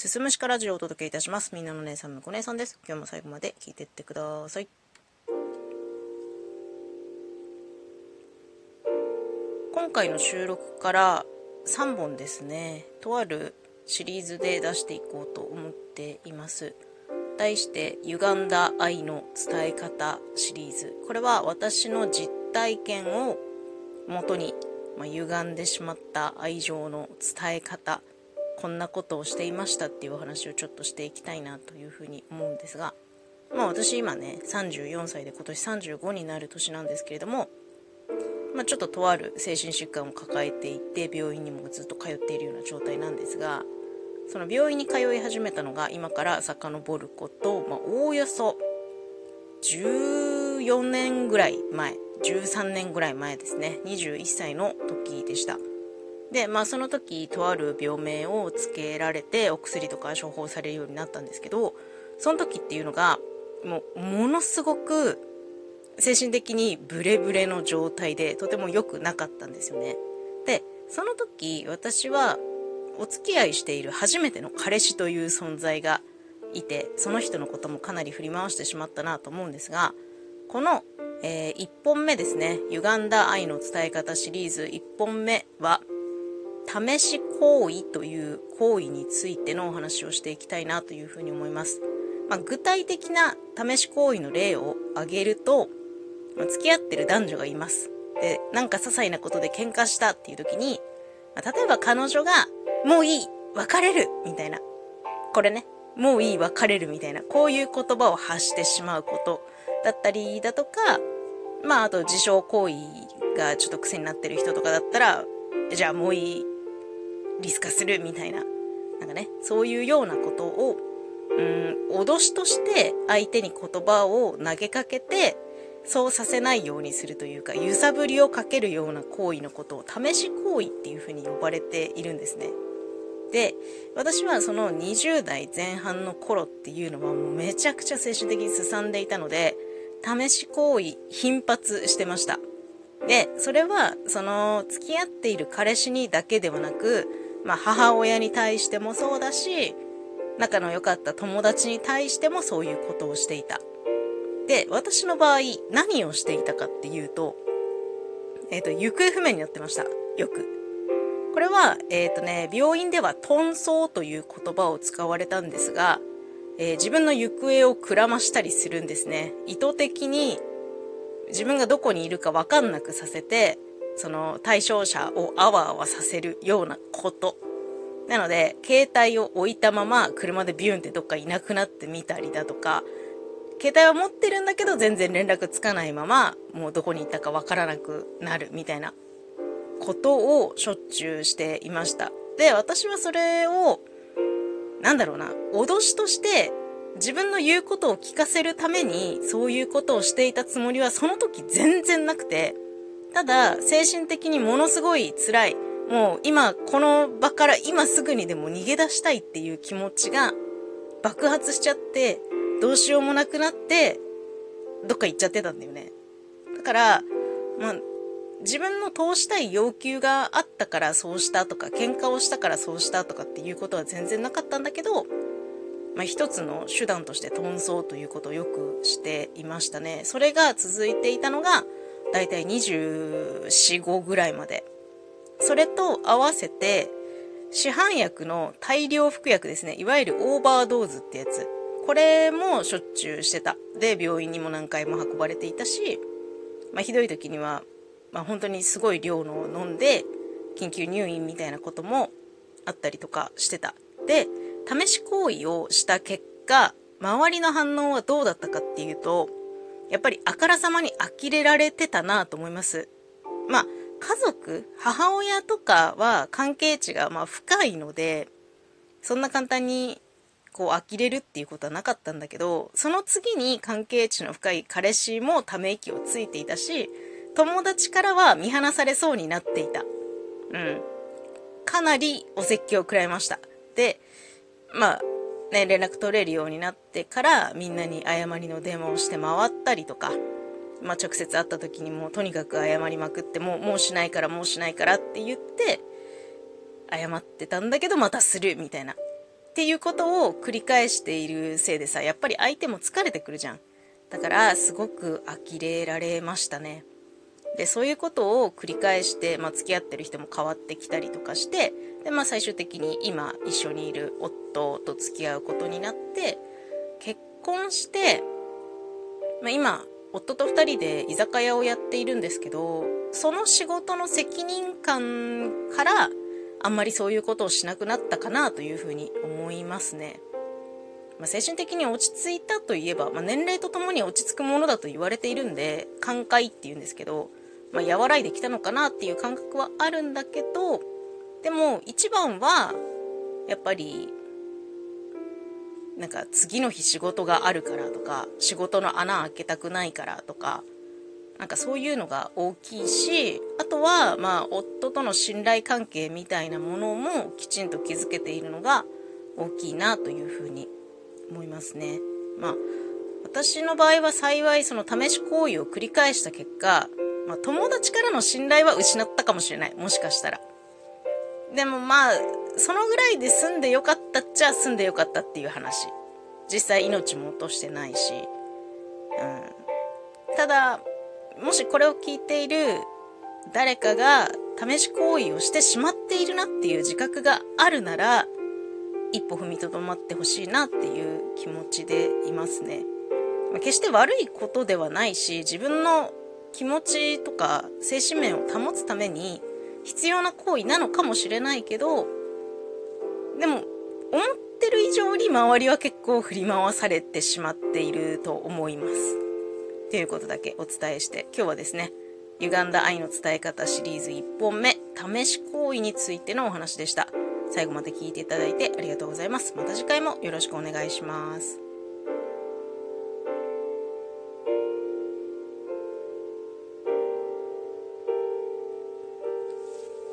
すすむしかラジオをお届けいたします。みんなの姉さんのこ姉さんです。今日も最後まで聞いてってください。今回の収録から3本ですね、とあるシリーズで出していこうと思っています。題して「歪んだ愛の伝え方」シリーズこれは私の実体験を元に、まあ、歪んでしまった愛情の伝え方こんなことをしていましたっていうお話をちょっとしていきたいなというふうに思うんですがまあ私今ね34歳で今年35になる年なんですけれどもまあ、ちょっととある精神疾患を抱えていて病院にもずっと通っているような状態なんですがその病院に通い始めたのが今から遡ること、まあ、おおよそ14年ぐらい前13年ぐらい前ですね。21歳の時でした。でまあその時とある病名をつけられてお薬とか処方されるようになったんですけどその時っていうのがもうものすごく精神的にブレブレの状態でとても良くなかったんですよね。でその時私はお付き合いしている初めての彼氏という存在がいてその人のこともかなり振り回してしまったなと思うんですがこの、えー、1本目ですね「歪んだ愛の伝え方」シリーズ1本目は試し行為という行為についてのお話をしていきたいなというふうに思います、まあ、具体的な試し行為の例を挙げるとま付き合ってる男女がいます。でなんか些細なことで喧嘩したっていう時に、まあ、例えば彼女がもういい別れるみたいな。これね、もういい別れるみたいな、こういう言葉を発してしまうことだったりだとか、まああと自傷行為がちょっと癖になってる人とかだったら、じゃあもういい、リス化するみたいな、なんかね、そういうようなことを、うん、脅しとして相手に言葉を投げかけて、そうさせないようにするというか揺さぶりをかけるような行為のことを試し行為っていうふうに呼ばれているんですね。で私はその20代前半の頃っていうのはもうめちゃくちゃ精神的にすさんでいたので試し行為頻発してましたでそれはその付き合っている彼氏にだけではなく、まあ、母親に対してもそうだし仲の良かった友達に対してもそういうことをしていた。で私の場合何をしていたかっていうと,、えーと、行方不明になってました。よく。これは、えっ、ー、とね、病院では遁走という言葉を使われたんですが、えー、自分の行方をくらましたりするんですね。意図的に自分がどこにいるかわかんなくさせて、その対象者をあわあわさせるようなこと。なので、携帯を置いたまま車でビューンってどっかいなくなってみたりだとか、携帯は持ってるんだけど全然連絡つかないまま、もうどこに行ったかわからなくなるみたいなことをしょっちゅうしていました。で、私はそれを、なんだろうな、脅しとして自分の言うことを聞かせるためにそういうことをしていたつもりはその時全然なくて、ただ精神的にものすごい辛い、もう今この場から今すぐにでも逃げ出したいっていう気持ちが爆発しちゃって、どうしようもなくなって、どっか行っちゃってたんだよね。だから、まあ、自分の通したい要求があったからそうしたとか喧嘩をしたからそうしたとかっていうことは全然なかったんだけど、まあ、一つの手段として遁走ということをよくしていましたねそれが続いていたのがだいたい245ぐらいまで。それと合わせて市販薬の大量服薬ですね。いわゆるオーバードーズってやつ。これもしょっちゅうしてた。で病院にも何回も運ばれていたし、まあ、ひどい時にはまあ、本当にすごい量のを飲んで緊急入院みたいなこともあったりとかしてた。で試し行為をした結果周りの反応はどうだったかっていうとやっぱりあからさまに呆れられてたなと思います。まあ家族母親とかは関係値がまあ深いのでそんな簡単にこう呆れるっていうことはなかったんだけどその次に関係値の深い彼氏もため息をついていたし友達からは見放されそうになっていた。うん。かなりお説教を食らいました。で、まあ、ね、連絡取れるようになってからみんなに謝りの電話をして回ったりとか、まあ、直接会った時にもうとにかく謝りまくってもうもうしないからもうしないからって言って謝ってたんだけどまたするみたいな。っていうことを繰り返しているせいでさやっぱり相手も疲れてくるじゃん。だからすごく呆れられましたね。でそういうことを繰り返して、まあ、付き合ってる人も変わってきたりとかしてで、まあ、最終的に今一緒にいる夫と付き合うことになって結婚して、まあ、今夫と2人で居酒屋をやっているんですけどその仕事の責任感からあんまりそういうことをしなくなったかなというふうに思いますね。まあ、精神的に落ち着いたといえば、まあ、年齢とともに落ち着くものだと言われているんで寛解っていうんですけど、まあ、和らいできたのかなっていう感覚はあるんだけどでも一番はやっぱりなんか次の日仕事があるからとか仕事の穴開けたくないからとかなんかそういうのが大きいしあとはまあ夫との信頼関係みたいなものもきちんと築けているのが大きいなというふうに思いますね。まあ私の場合は幸いその試し行為を繰り返した結果、まあ、友達からの信頼は失ったかもしれない。もしかしたら。でもまあそのぐらいで済んでよかったっちゃ済んでよかったっていう話。実際命も落としてないし、うん、ただもしこれを聞いている誰かが試し行為をしてしまっているなっていう自覚があるなら一歩踏みとどまってほしいなっていう気持ちでいますね、決して悪いことではないし自分の気持ちとか精神面を保つために必要な行為なのかもしれないけどでも思ってる以上に周りは結構振り回されてしまっていると思います。ということだけお伝えして今日はですね歪んだ愛の伝え方シリーズ1本目試し行為についてのお話でした。最後まで聞いていただいてありがとうございます。また次回もよろしくお願いします。